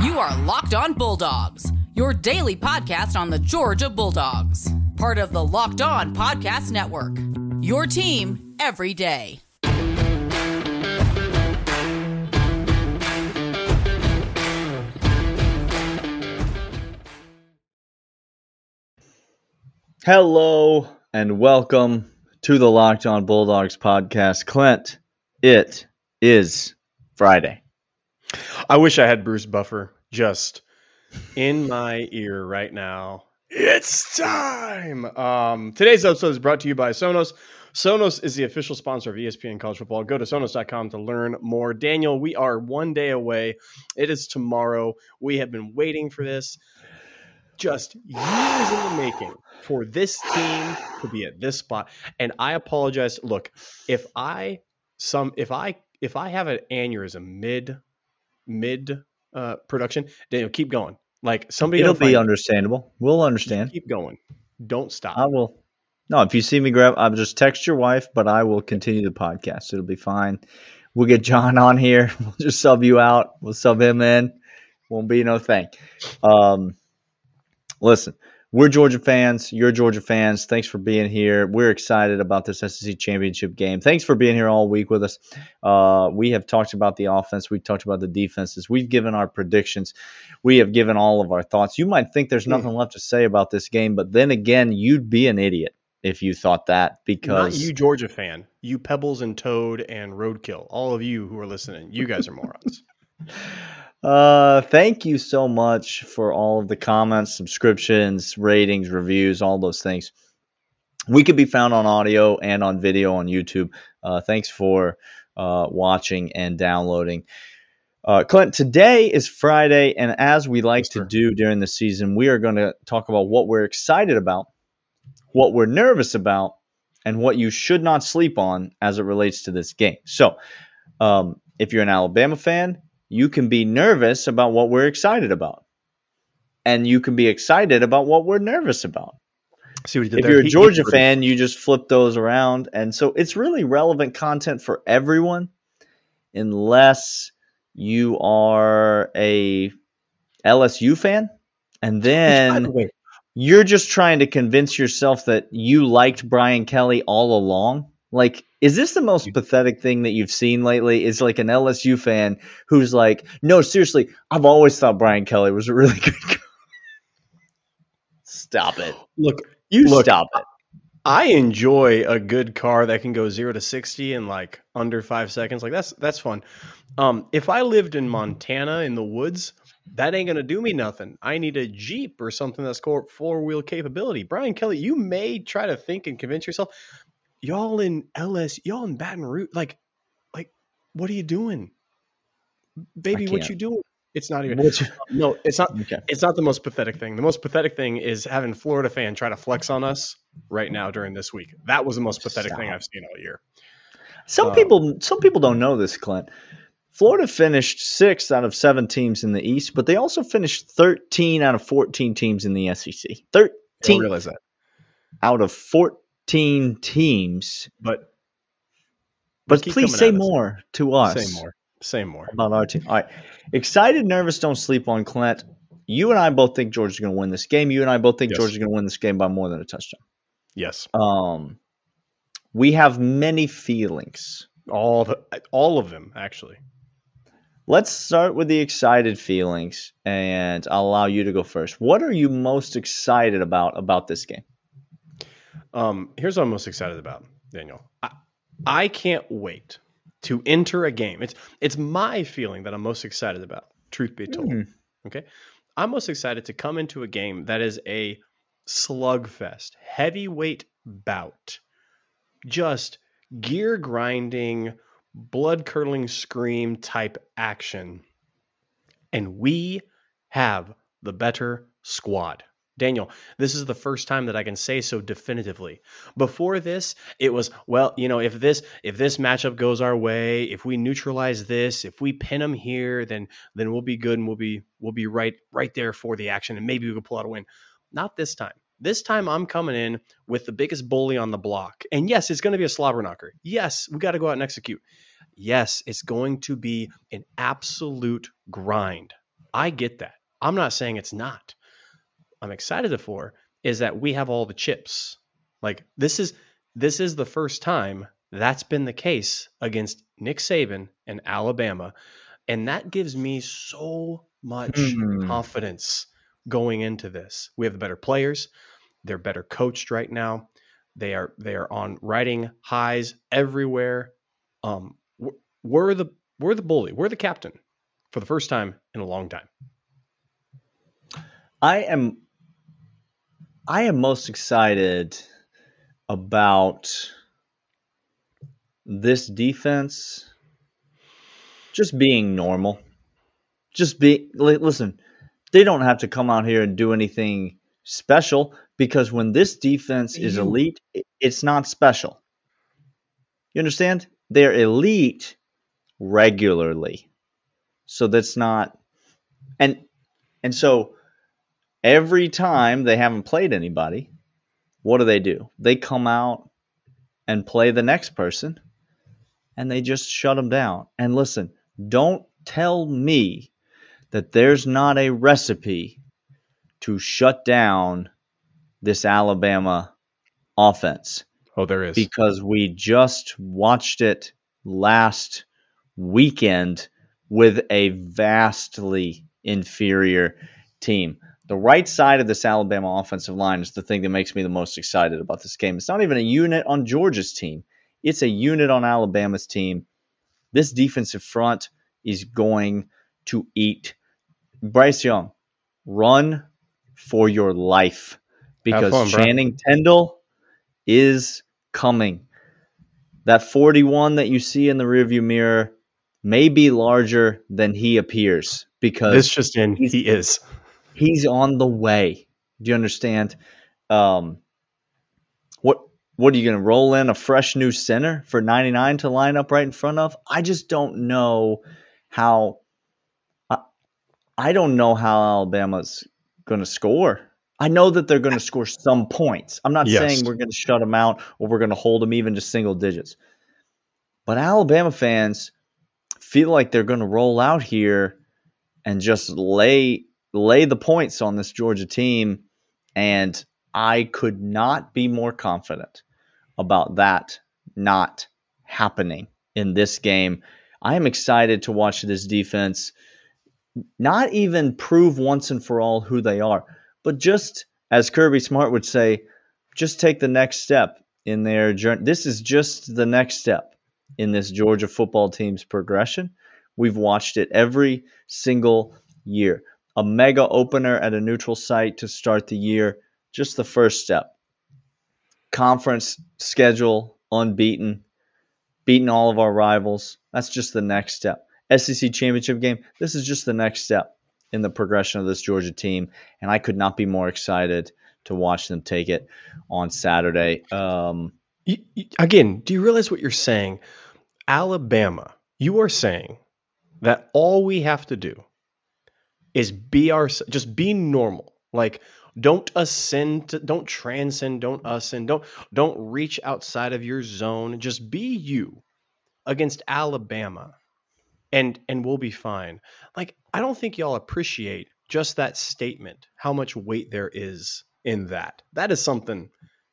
You are Locked On Bulldogs, your daily podcast on the Georgia Bulldogs, part of the Locked On Podcast Network. Your team every day. Hello and welcome to the Locked On Bulldogs podcast. Clint, it is Friday. I wish I had Bruce Buffer just in my ear right now. It's time. Um, today's episode is brought to you by Sonos. Sonos is the official sponsor of ESPN College Football. Go to sonos.com to learn more. Daniel, we are one day away. It is tomorrow. We have been waiting for this just years in the making for this team to be at this spot. And I apologize. Look, if I some if I if I have an aneurysm mid mid uh, production, Daniel, keep going. Like somebody, It'll be understandable. We'll understand. Keep going. Don't stop. I will. No, if you see me grab, I'll just text your wife, but I will continue the podcast. It'll be fine. We'll get John on here. We'll just sub you out. We'll sub him in. Won't be no thing. Um, listen, we're Georgia fans. You're Georgia fans. Thanks for being here. We're excited about this SEC championship game. Thanks for being here all week with us. Uh, we have talked about the offense. We've talked about the defenses. We've given our predictions. We have given all of our thoughts. You might think there's nothing left to say about this game, but then again, you'd be an idiot if you thought that Not because you, Georgia fan. You Pebbles and Toad and Roadkill. All of you who are listening, you guys are morons. Uh, thank you so much for all of the comments, subscriptions, ratings, reviews, all those things. We can be found on audio and on video on YouTube. Uh, thanks for uh, watching and downloading. Uh, Clint, today is Friday, and as we like Yes, to do during the season, we are going to talk about what we're excited about, what we're nervous about, and what you should not sleep on as it relates to this game. So, um, if you're an Alabama fan, you can be nervous about what we're excited about. And you can be excited about what we're nervous about. See what he did If there? you're a Georgia fan, you just flip those around. And so it's really relevant content for everyone unless you are a LSU fan. And the then way, you're just trying to convince yourself that you liked Brian Kelly all along. Like, is this the most pathetic thing that you've seen lately? Is like an LSU fan who's like, no, seriously, I've always thought Brian Kelly was a really good coach. Stop it. look, You Look, stop it. I enjoy a good car that can go zero to sixty in like under five seconds. Like that's that's fun. Um, if I lived in Montana in the woods, that ain't gonna do me nothing. I need a Jeep or something that's got four wheel capability. Brian Kelly, you may try to think and convince yourself. Y'all in LS, y'all in Baton Rouge, like, like, what are you doing, baby? What you doing? It's not even. No, it's not. Okay. It's not the most pathetic thing. The most pathetic thing is having Florida fan try to flex on us right now during this week. That was the most pathetic thing I've seen all year. Some Um, people some people don't know this, Clint. Florida finished sixth out of seven teams in the East, but they also finished 13 out of 14 teams in the SEC. I don't 13 realize that, out of 14 teams. but But please say at us. more to us say more. Say more. about our team. All right. Excited, nervous, don't sleep on Clint. You and I both think Georgia's going to win this game. You and I both think Yes. Georgia's going to win this game by more than a touchdown. Yes, Um, we have many feelings. all the all of them actually. Let's start with the excited feelings, and I'll allow you to go first. What are you most excited about about this game? Um, here's what I'm most excited about, Daniel. I, I can't wait to enter a game. It's it's my feeling that I'm most excited about. Truth be told, Mhm. okay, I'm most excited to come into a game that is a slugfest, heavyweight bout, just gear grinding, blood curdling scream type action, and we have the better squad. Daniel, this is the first time that I can say so definitively. Before this, it was well, you know, if this if this matchup goes our way, if we neutralize this, if we pin them here, then then we'll be good and we'll be we'll be right right there for the action and maybe we can pull out a win. Not this time. This time I'm coming in with the biggest bully on the block. And yes, it's going to be a slobber knocker. Yes, we got to go out and execute. Yes, it's going to be an absolute grind. I get that. I'm not saying it's not. I'm excited for is that we have all the chips. Like this is this is the first time that's been the case against Nick Saban and Alabama. And that gives me so much Hmm. confidence going into this. We have the better players. They're better coached right now. They are they are on riding highs everywhere. Um, we're the we're the bully. We're the captain for the first time in a long time. I am I am most excited about this defense just being normal. Just be listen, they don't have to come out here and do anything special because when this defense is elite, it's not special. You understand? They're elite regularly. So that's not and and so every time they haven't played anybody, what do they do? They come out and play the next person and they just shut them down. And listen, don't tell me that there's not a recipe to shut down this Alabama offense Oh, there is. because we just watched it last weekend with a vastly inferior team. The right side of this Alabama offensive line is the thing that makes me the most excited about this game. It's not even a unit on Georgia's team, it's a unit on Alabama's team. This defensive front is going to eat. Bryce Young, run for your life because fun, bro. Channing Tindall is coming. That 41 that you see in the rearview mirror may be larger than he appears because this just in, he is. He's on the way. Do you understand? Um, what what are you going to roll in a fresh new center for 99 to line up right in front of? I just don't know how. I, I don't know how Alabama's going to score. I know that they're going to score some points. I'm not Yes. saying we're going to shut them out or we're going to hold them even to single digits. But Alabama fans feel like they're going to roll out here and just lay lay the points on this Georgia team and I could not be more confident about that not happening in this game. I am excited to watch this defense not even prove once and for all who they are, but just as Kirby Smart would say, just take the next step in their journey. This is just the next step in this Georgia football team's progression. We've watched it every single year. A mega opener at a neutral site to start the year, just the first step. Conference schedule unbeaten, beating all of our rivals. That's just the next step. SEC championship game, this is just the next step in the progression of this Georgia team, and I could not be more excited to watch them take it on Saturday. Um, again, do you realize what you're saying? Alabama, you are saying that all we have to do is be our just be normal. Like don't ascend, to, don't transcend, don't ascend, don't don't reach outside of your zone. Just be you against Alabama, and and we'll be fine. Like I don't think y'all appreciate just that statement. How much weight there is in that. That is something.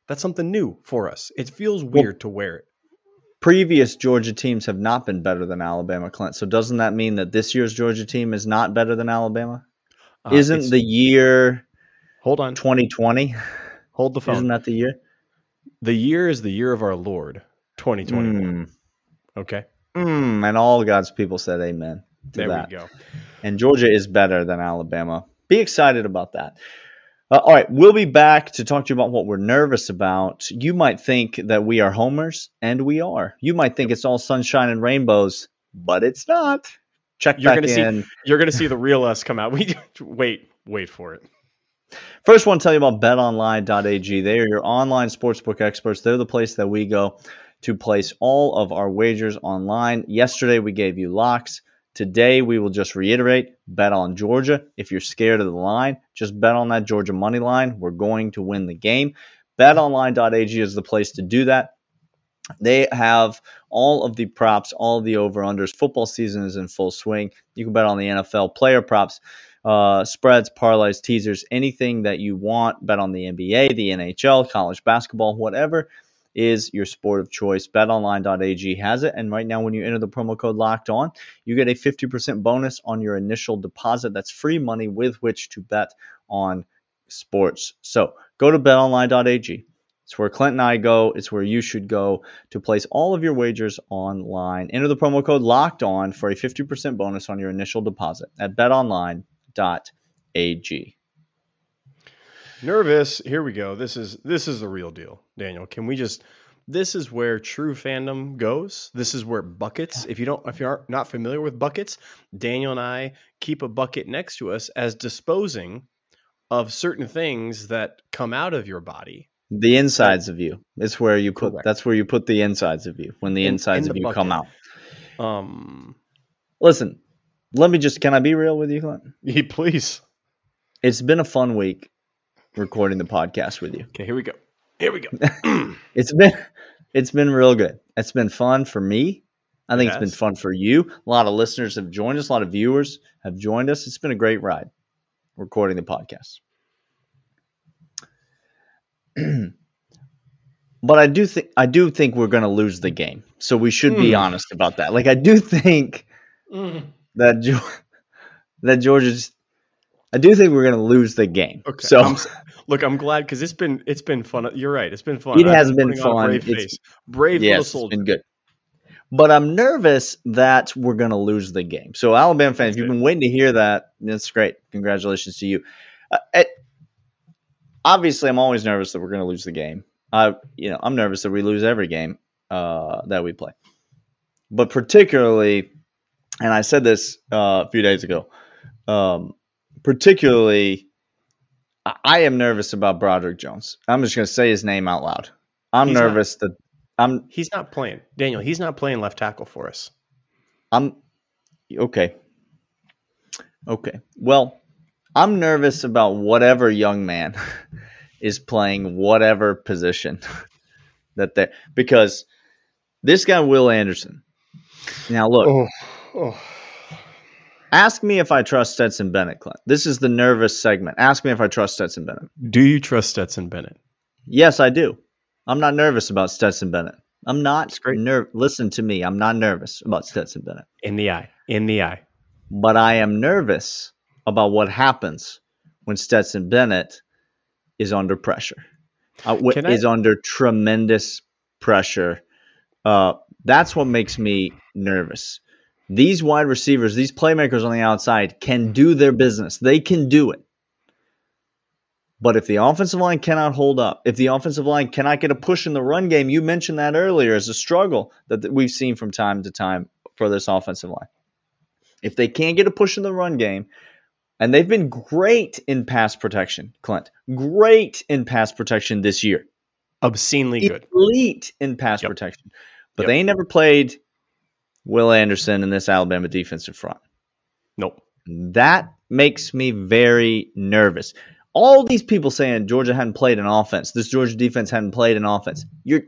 That's something new for us. It feels weird to wear it. Previous Georgia teams have not been better than Alabama, Clint. So doesn't that mean that this year's Georgia team is not better than Alabama? Uh, Isn't the year hold on? 2020? Hold the phone. Isn't that the year? the year is the year of our Lord, 2021. Mm, Okay, mm, and all God's people said amen to there that. we go. and Georgia is better than Alabama. Be excited about that. Uh, all right, we'll be back to talk to you about what we're nervous about. You might think that we are homers, and we are. You might think it's all sunshine and rainbows, but it's not. Check You're back gonna see- You're gonna see the real us come out. We wait, wait for it. First, I want to tell you about betonline.ag. They are your online sportsbook experts. They're the place that we go to place all of our wagers online. Yesterday, we gave you locks. Today, we will just reiterate bet on Georgia. If you're scared of the line, just bet on that Georgia money line. We're going to win the game. BetOnline.ag is the place to do that. They have all of the props, all the over unders. Football season is in full swing. You can bet on the NFL player props, uh, spreads, parlays, teasers, anything that you want. Bet on the NBA, the NHL, college basketball, whatever is your sport of choice. BetOnline.ag has it, and right now, when you enter the promo code Locked On, you get a 50% bonus on your initial deposit. That's free money with which to bet on sports. So go to BetOnline.ag. It's where Clint and I go. It's where you should go to place all of your wagers online. Enter the promo code Locked On for a 50% bonus on your initial deposit at BetOnline.ag. Nervous. Here we go. This is this is the real deal, Daniel. Can we just this is where true fandom goes. This is where buckets. If you don't if you're not familiar with buckets, Daniel and I keep a bucket next to us as disposing of certain things that come out of your body. The insides of you. It's where you put Correct. that's where you put the insides of you when the In- insides in of the you come out. Um Listen, let me just can I be real with you, Clint? yeah, please. It's been a fun week recording the podcast with you. Okay, here we go. Here we go. It's been it's been real good. It's been fun for me. I think It it's been fun for you. A lot of listeners have joined us. A lot of viewers have joined us. It's been a great ride recording the podcast. but I do think I do think we're going to lose the game. So we should be Mm. honest about that. Like I do think that Ge- that Georgia's I do think we're going to lose the game. Okay. So I'm look, I'm glad because it's been it's been fun. You're right. It's been fun. It has been a fun. Brave It's- face. Brave yes, little it's soldier. been good. But I'm nervous that we're going to lose the game. So, Alabama fans, if you've been waiting to hear that. That's great. Congratulations to you. Uh, it- obviously, I'm always nervous that we're going to lose the game. I, you know, I'm nervous that we lose every game uh, that we play. But particularly, and I said this uh, a few days ago, um, particularly, I, I am nervous about Broderick Jones. I'm just going to say his name out loud. I'm He's not. nervous that I'm He's not playing. Daniel, he's not playing left tackle for us. I'm okay. Okay. Well, I'm nervous about whatever young man is playing whatever position that they because this guy Will Anderson. Now look, Oh, oh. Ask me if I trust Stetson Bennett, Clint. This is the nervous segment. Ask me if I trust Stetson Bennett. Do you trust Stetson Bennett? Yes, I do. I'm not nervous about Stetson Bennett. I'm not nervous. Listen to me. I'm not nervous about Stetson Bennett. In the eye. In the eye. but I am nervous about what happens when Stetson Bennett is under pressure. Uh, I- is under tremendous pressure. Uh, that's what makes me nervous. These wide receivers, these playmakers on the outside can mm-hmm. do their business. They can do it. But if the offensive line cannot hold up, if the offensive line cannot get a push in the run game, you mentioned that earlier as a struggle that we've seen from time to time for this offensive line. If they can't get a push in the run game, and they've been great in pass protection, Clint, great in pass protection this year, Obscenely good. elite in pass Yep. protection, but Yep. they ain't never played Will Anderson in this Alabama defensive front. Nope. That makes me very nervous. All these people saying Georgia hadn't played an offense, this Georgia defense hadn't played an offense. You're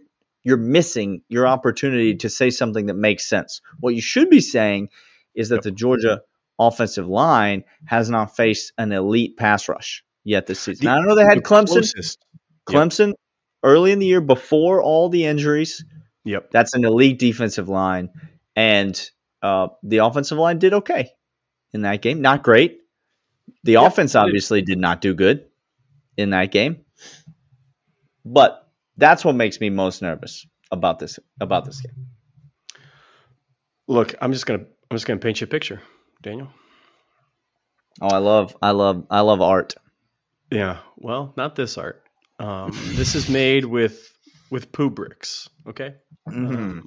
you're missing your opportunity to say something that makes sense. What you should be saying is that Yep. the Georgia offensive line has not faced an elite pass rush yet this season. The- Now, I know they had the Clemson, closest. Yep. Clemson early in the year before all the injuries. Yep. That's an elite defensive line, and uh, the offensive line did okay in that game. Not great. The Yep, offense obviously did not do good in that game, but that's what makes me most nervous about this about this game. Look, I'm just gonna I'm just gonna paint you a picture, Daniel. Oh, I love, I love, I love art. Yeah. Well, not this art. Um, this is made with with poo bricks. Okay. Mhm.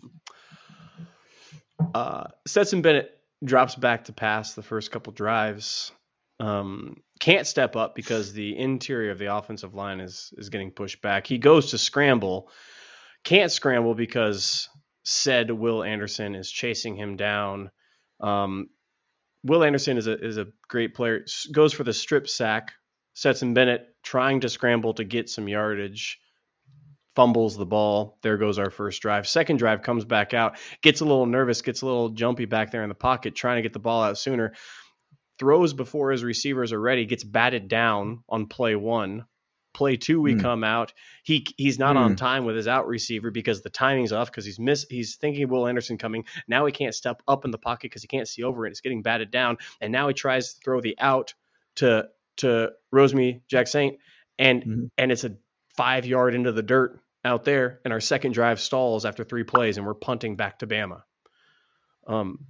Uh, Stetson Bennett drops back to pass the first couple drives. Um, can't step up because the interior of the offensive line is is getting pushed back. He goes to scramble, can't scramble because said Will Anderson is chasing him down. Um, Will Anderson is a is a great player. Goes for the strip sack. Stetson Bennett trying to scramble to get some yardage, fumbles the ball. There goes our first drive. Second drive comes back out, gets a little nervous, gets a little jumpy back there in the pocket, trying to get the ball out sooner. Throws before his receivers are ready, gets batted down on play one. Play two, we Hmm. come out. He he's not on Hmm. time with his out receiver because the timing's off because he's miss he's thinking Will Anderson coming. Now he can't step up in the pocket because he can't see over it. It's getting batted down, and now he tries to throw the out to to Rosemy Jack Saint, and Mhm. and it's a five yard into the dirt out there, and our second drive stalls after three plays, and we're punting back to Bama. Um,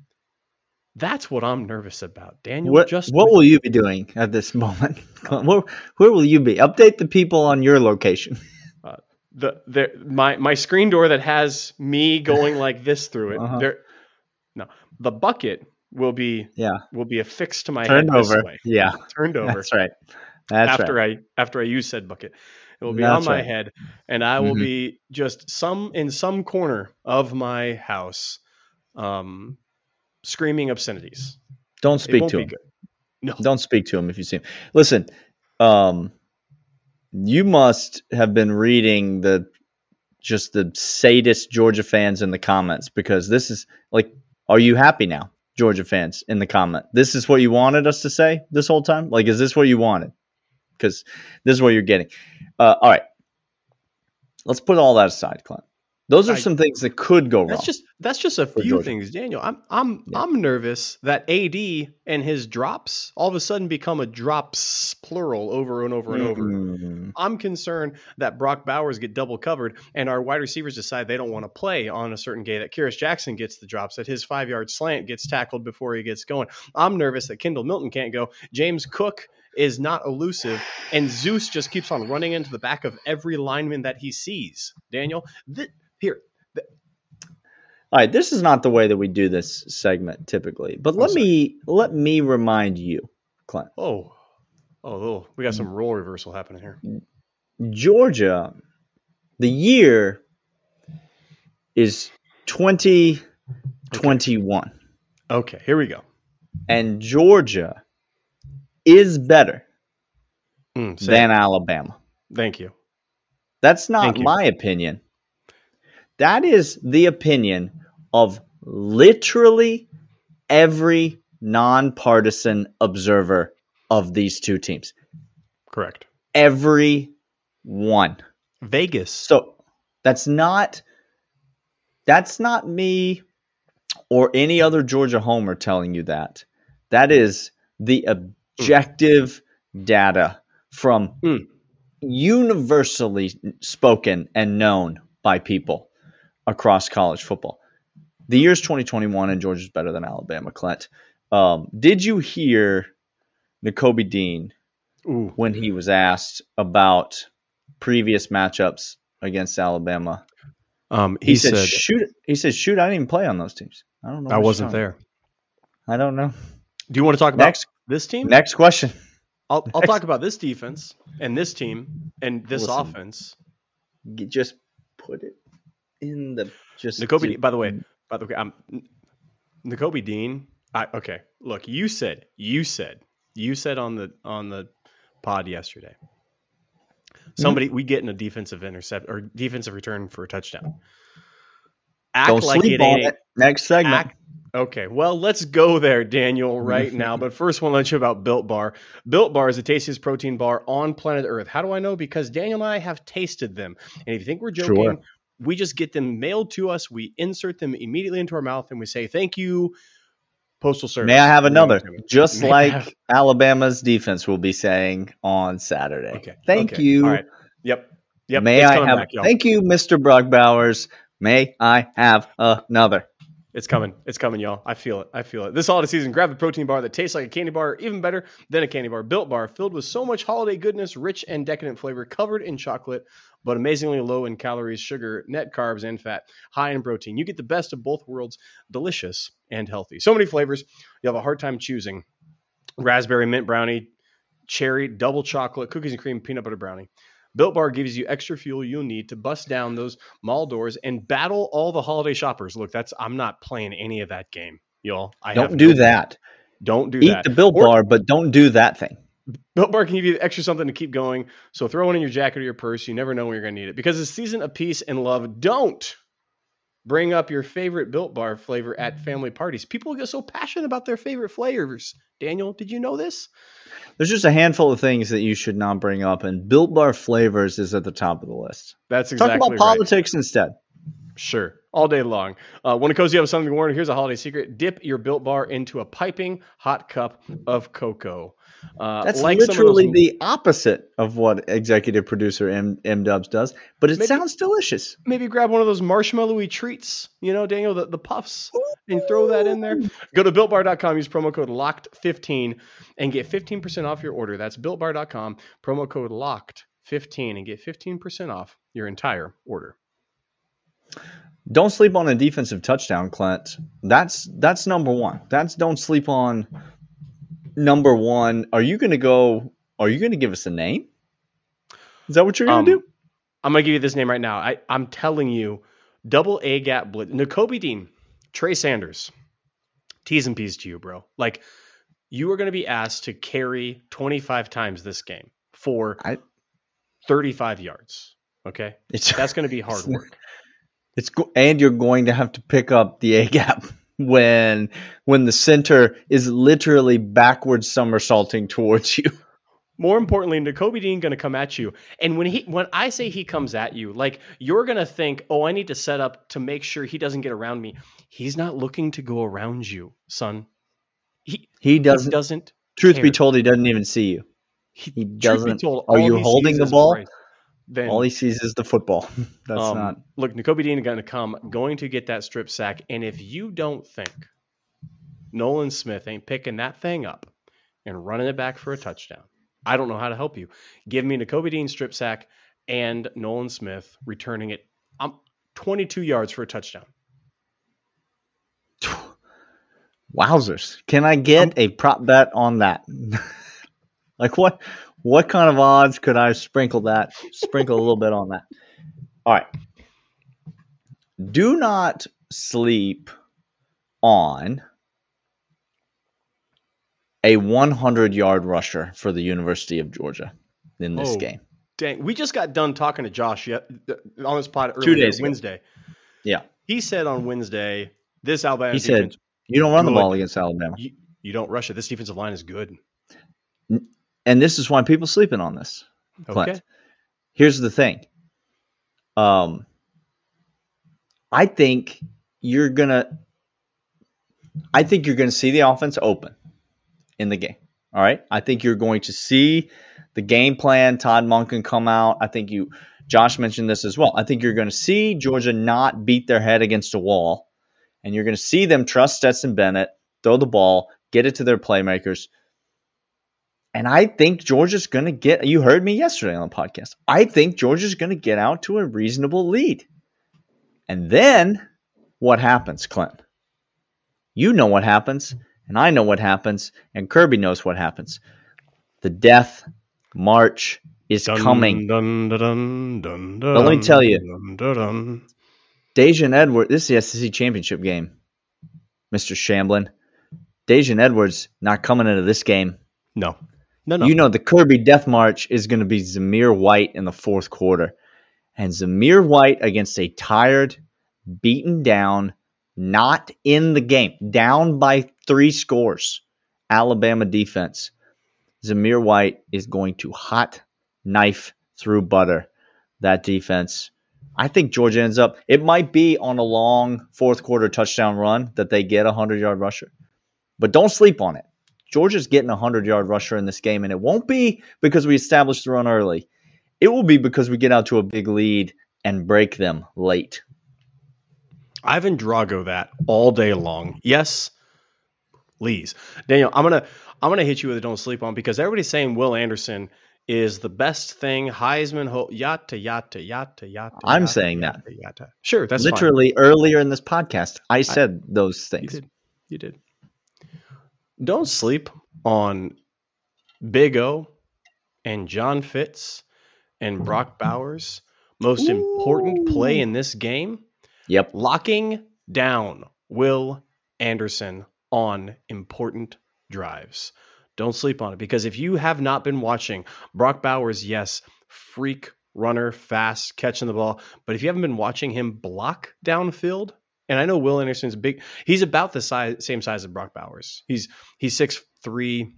that's what I'm nervous about, Daniel. What, just what will you be doing at this moment? where, where will you be? Update the people on your location. the the my my screen door that has me going like this through it. Uh-huh. There, no, the bucket will be Yeah. will be affixed to my Turned head this over. way, Yeah. turned over. That's right. That's after right. I after I use said bucket. It will be That's on my right. head, and I will Mhm. be just some in some corner of my house, um, screaming obscenities. Don't speak to him. good. No, Don't speak to him if you see him. Listen, um, you must have been reading the just the sadist Georgia fans in the comments because this is like, are you happy now, Georgia fans in the comment? This is what you wanted us to say this whole time. Like, is this what you wanted? Because this is what you're getting. Uh, all right, let's put all that aside, Clint. Those are I- some things that could go wrong. that's just that's just a few Georgia. things, Daniel. I'm I'm Yeah. I'm nervous that AD and his drops all of a sudden become a drops plural over and over and over. Mm, I'm concerned that Brock Bowers get double covered and our wide receivers decide they don't want to play on a certain game, that Kearis Jackson gets the drops, that his five yard slant gets tackled before he gets going. I'm nervous that Kendall Milton can't go. James Cook is not elusive, and Zeus just keeps on running into the back of every lineman that he sees. Daniel, th- here, All right, this is not the way that we do this segment typically, but let me let me remind you, Clint. oh, oh, oh, we got some role reversal happening here. Georgia, the year is 2021, Okay, here we go. and Georgia is better Mm, than. Alabama. Thank you. That's not you. my opinion. That is the opinion of literally every nonpartisan observer of these two teams. Correct. Every one. Vegas. So that's not that's not me or any other Georgia homer telling you that. That is the objective data from Mm. universally spoken and known by people across college football. The year's 2021 and Georgia's better than Alabama, Clint. Um, did you hear Nakobe Dean Ooh. when he was asked about previous matchups against Alabama. Um, He, he, said, said, "Shoot!" He said, "Shoot! I didn't even play on those teams. I don't know. I wasn't there. I don't know. Do you want to talk about Next, this team? next question. I'll, I'll next- talk about this defense and this team and this Listen. offense. Just put it in the just. Nakobe, by the way, by the way, I'm Nakobe Dean. I, okay, look, you said, you said, you said on the on the pod yesterday. Hmm? Somebody, we get in a defensive intercept or defensive return for a touchdown. Act don't like sleep it on it. Next segment. Act- okay, well, let's go there, Daniel, right now. But first, I want to let you about Built Bar. Built Bar is the tastiest protein bar on planet Earth. How do I know? Because Daniel and I have tasted them. And if you think we're joking, Sure. we just get them mailed to us. We insert them immediately into our mouth and we say, thank you, Postal Service. May I have another? Just I like have- Alabama's defense will be saying on Saturday. Okay. Thank okay, you. All right. Yep. Yep. May it's I have? back, thank you, Mr. Brock Bowers. May I have another? It's coming. It's coming, y'all. I feel it. I feel it. This holiday season, grab a protein bar that tastes like a candy bar, even better than a candy bar. Built bar, filled with so much holiday goodness, rich and decadent flavor, covered in chocolate, but amazingly low in calories, sugar, net carbs, and fat, high in protein. You get the best of both worlds, delicious and healthy. So many flavors, you have a hard time choosing. Raspberry mint brownie, cherry, double chocolate, cookies and cream, peanut butter brownie. Built Bar gives you extra fuel you'll need to bust down those mall doors and battle all the holiday shoppers. Look, that's I'm not playing any of that game, y'all. I Don't do no- that. Don't do Eat that. Eat the Bill Or- Bar, but don't do that thing. Built Bar can give you extra something to keep going. So throw one in your jacket or your purse. You never know when you're going to need it. Because it's season of peace and love. Don't bring up your favorite Built Bar flavor at family parties. People get so passionate about their favorite flavors. Daniel, did you know this? There's just a handful of things that you should not bring up, and Built Bar flavors is at the top of the list. That's exactly Talk about right. politics instead. Sure, all day long. Uh, when it cozy up something warm, here's a holiday secret: dip your Built Bar into a piping hot cup of cocoa. Uh, That's like literally those- the opposite of what executive producer M, M Dubs does, but it Maybe- sounds delicious. maybe grab one of those marshmallowy treats, you know, Daniel, the, the puffs, and throw that in there. Go to builtbar.com, use promo code LOCKED15 and get 15% off your order. That's builtbar.com, promo code LOCKED15 and get 15% off your entire order. Don't sleep on a defensive touchdown, Clint. That's that's number one. That's don't sleep on number one. Are you going to go? Are you going to give us a name? Is that what you're going Um, to do? I'm going to give you this name right now. I, I'm telling you, double A gap blitz. Nakobe Dean, Trey Sanders, T's and P's to you, bro. Like, you are going to be asked to carry 25 times this game for I- 35 yards. Okay. It's That's going to be hard It's- work. It's go- and you're going to have to pick up the A gap when when the center is literally backwards somersaulting towards you. More importantly, Nakobe Dean going to come at you, and when he when I say he comes at you, like you're going to think, oh, I need to set up to make sure he doesn't get around me. He's not looking to go around you, son. He He he doesn't. doesn't. truth be told, he doesn't even see you. He, He doesn't. told, Are you holding the ball? Then, All he sees is the football. That's um, not. Look, Nakobe Dean is going to come, going to get that strip sack, and if you don't think Nolan Smith ain't picking that thing up and running it back for a touchdown, I don't know how to help you. Give me Nakobe Dean strip sack and Nolan Smith returning it. I'm 22 yards for a touchdown. Wowzers! Can I get a prop bet on that? like what? What kind of odds could I sprinkle that? Sprinkle a little bit on that. All right. Do not sleep on a 100 yard rusher for the University of Georgia in this Oh, game. Dang, we just got done talking to Josh yet, on this pod Two earlier days ago. Wednesday. Yeah. He said on Wednesday, this Alabama He said, You don't run the Good. ball against Alabama. you, you don't rush it. This defensive line is good. And this is why people sleeping on this. Clint. Okay. Here's the thing. Um, I think you're gonna. I think you're gonna see the offense open in the game. All right. I think you're going to see the game plan. Todd Monken come out. I think you. Josh mentioned this as well. I think you're going to see Georgia not beat their head against a wall, and you're going to see them trust Stetson Bennett, throw the ball, get it to their playmakers. And I think Georgia's going to get, you heard me yesterday on the podcast. I think Georgia's going to get out to a reasonable lead. And then what happens, Clint? You know what happens, and I know what happens, and Kirby knows what happens. The death march is coming. Dun, dun, dun, dun, dun, But let me tell you. dun, dun, dun. Daijun Edwards, this is the SEC championship game, Mr. Shamblin. Daijun Edwards not coming into this game. No. No, no. You know the Kirby Death March is going to be Zamir White in the fourth quarter. And Zamir White against a tired, beaten down, not in the game, down by three scores, Alabama defense. Zamir White is going to hot knife through butter that defense. I think Georgia ends up, it might be on a long fourth quarter touchdown run that they get a 100 yard rusher. But don't sleep on it. Georgia's getting a 100 yard rusher in this game, and it won't be because we established the run early. It will be because we get out to a big lead and break them late. Ivan Drago that all day long. Yes, please. Daniel, I'm gonna I'm gonna hit you with a don't sleep on because everybody's saying Will Anderson is the best thing. Heisman ho yata yata yata yata. I'm yata, saying that. yata, Yata. Sure, that's fine. Literally earlier in this podcast, I said those You things. did. You did. Don't sleep on Big O and John Fitz and Brock Bowers. Most important play in this game Yep. locking down Will Anderson on important drives. Don't sleep on it because if you have not been watching Brock Bowers, yes, freak runner, fast, catching the ball, but if you haven't been watching him block downfield, and I know Will Anderson's big, he's about the size, same size as Brock Bowers. He's he's six three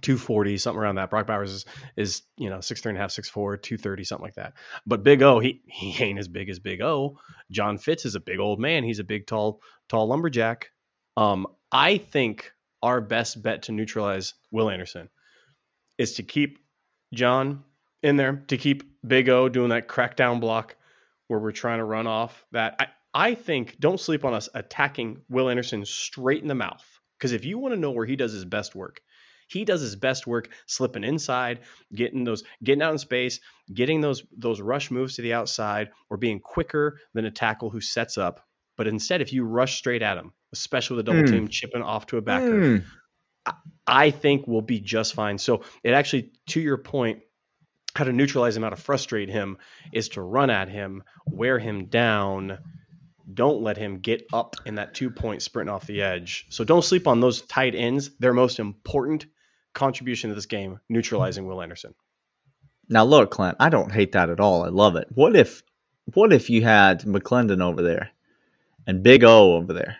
240, something around that. Brock Bowers is, is you know, six three and a half, six four, 230, something like that. But Big O, he he ain't as big as Big O. John Fitz is a big old man. He's a big, tall, tall lumberjack. Um, I think our best bet to neutralize Will Anderson is to keep John in there, to keep Big O doing that crackdown block where we're trying to run off that. I, I think don't sleep on us attacking Will Anderson straight in the mouth. Because if you want to know where he does his best work, he does his best work slipping inside, getting those, getting out in space, getting those those rush moves to the outside, or being quicker than a tackle who sets up. But instead, if you rush straight at him, especially with a double Mm. team chipping off to a backer, Mm. I think we'll be just fine. So it actually, to your point, how to neutralize him, how to frustrate him, is to run at him, wear him down. Don't let him get up in that two point sprint off the edge. So don't sleep on those tight ends. Their most important contribution to this game, neutralizing Will Anderson. Now look, Clint, I don't hate that at all. I love it. What if what if you had McClendon over there and Big O over there?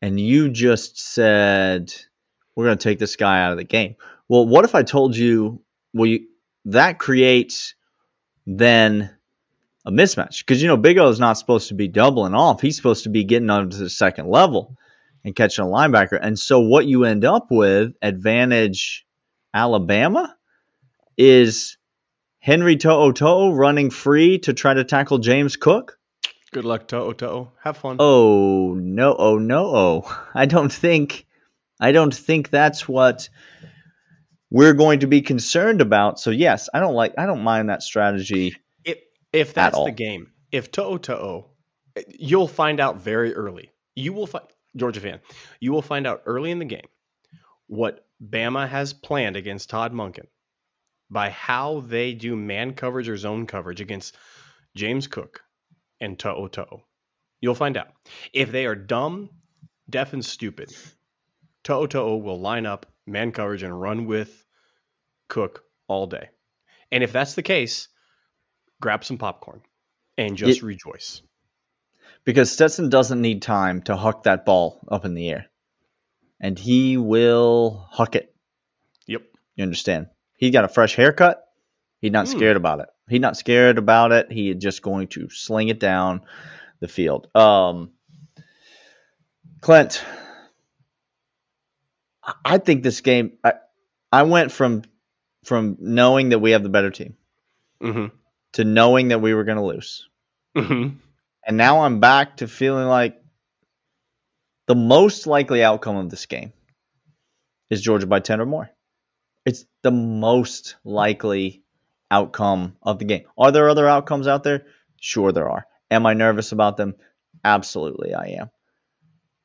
And you just said we're going to take this guy out of the game. Well, what if I told you well you, that creates then a mismatch because you know Big O is not supposed to be doubling off. He's supposed to be getting onto the second level and catching a linebacker. And so what you end up with, advantage Alabama, is Henry To'o running free to try to tackle James Cook. Good luck, To'o To'o. Have fun. Oh no! Oh no! Oh, I don't think, I don't think that's what we're going to be concerned about. So yes, I don't like, I don't mind that strategy. If that's the game, if To'o To'o, you'll find out very early. You will find Georgia fan. You will find out early in the game what Bama has planned against Todd Monken by how they do man coverage or zone coverage against James Cook and To'o To'o. You'll find out if they are dumb, deaf, and stupid. To'o To'o will line up man coverage and run with Cook all day. And if that's the case, grab some popcorn and just It- rejoice. because Stetson doesn't need time to huck that ball up in the air, and he will huck it. Yep. You understand? He got a fresh haircut. He's not Hmm. scared about it. He's not scared about it. He is just going to sling it down the field. Um, Clint, I- I think this game. I, I went from from knowing that we have the better team Mm-hmm. To knowing that we were going to lose. Mm-hmm. And now I'm back to feeling like the most likely outcome of this game is Georgia by 10 or more. It's the most likely outcome of the game. Are there other outcomes out there? Sure, there are. Am I nervous about them? Absolutely, I am.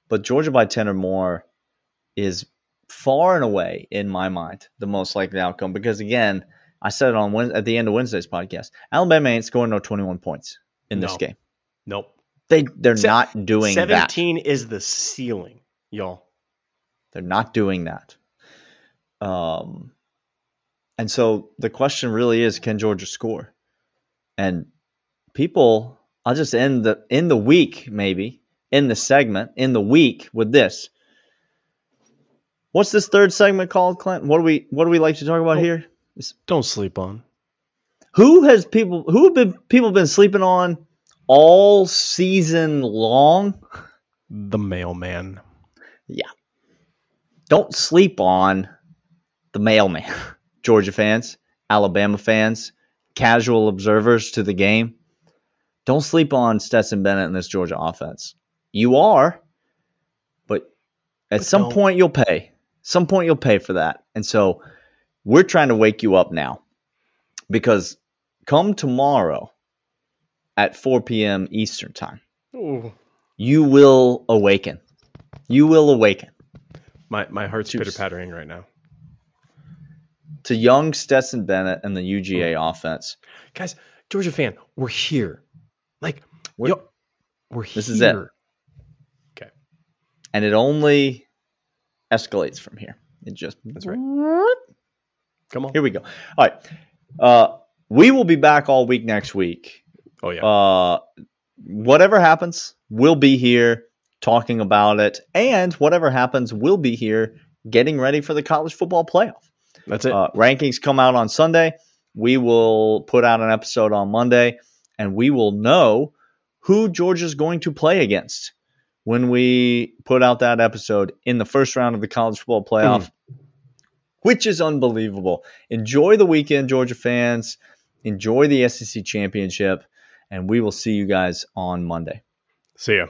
But Georgia by 10 or more is far and away, in my mind, the most likely outcome because, again, I said it on Wed- at the end of Wednesday's podcast. Alabama ain't scoring no 21 points in this No. game. Nope. They they're Se- not doing that. 17 is the ceiling, y'all. They're not doing that. Um, and so the question really is, can Georgia score? And people, I'll just end the in the week maybe in the segment in the week with this. What's this third segment called, Clint? What do we what do we like to talk about Oh. here? Don't sleep on. Who has people who have been people been sleeping on all season long? The mailman. Yeah. Don't sleep on the mailman. Georgia fans, Alabama fans, casual observers to the game. Don't sleep on Stetson Bennett and this Georgia offense. You are, but at But some don't. point you'll pay. Some point you'll pay for that. And so we're trying to wake you up now because come tomorrow at 4 p.m. Eastern time, Ooh. you will awaken. You will awaken. My my heart's Juice. pitter pattering right now. to young Stetson Bennett and the UGA offense. Guys, Georgia fan, we're here. Like We're- yo, we're here. This is it. Okay. And it only escalates from here. It just That's right. Come on. Here we go. All right. Uh, we will be back all week next week. Oh yeah. Uh, whatever happens, we'll be here talking about it, and whatever happens, we'll be here getting ready for the college football playoff. That's it. Uh, rankings come out on Sunday. We will put out an episode on Monday, and we will know who Georgia's going to play against when we put out that episode in the first round of the college football playoff, which is unbelievable. Enjoy the weekend, Georgia fans. Enjoy the SEC championship, and we will see you guys on Monday. See ya.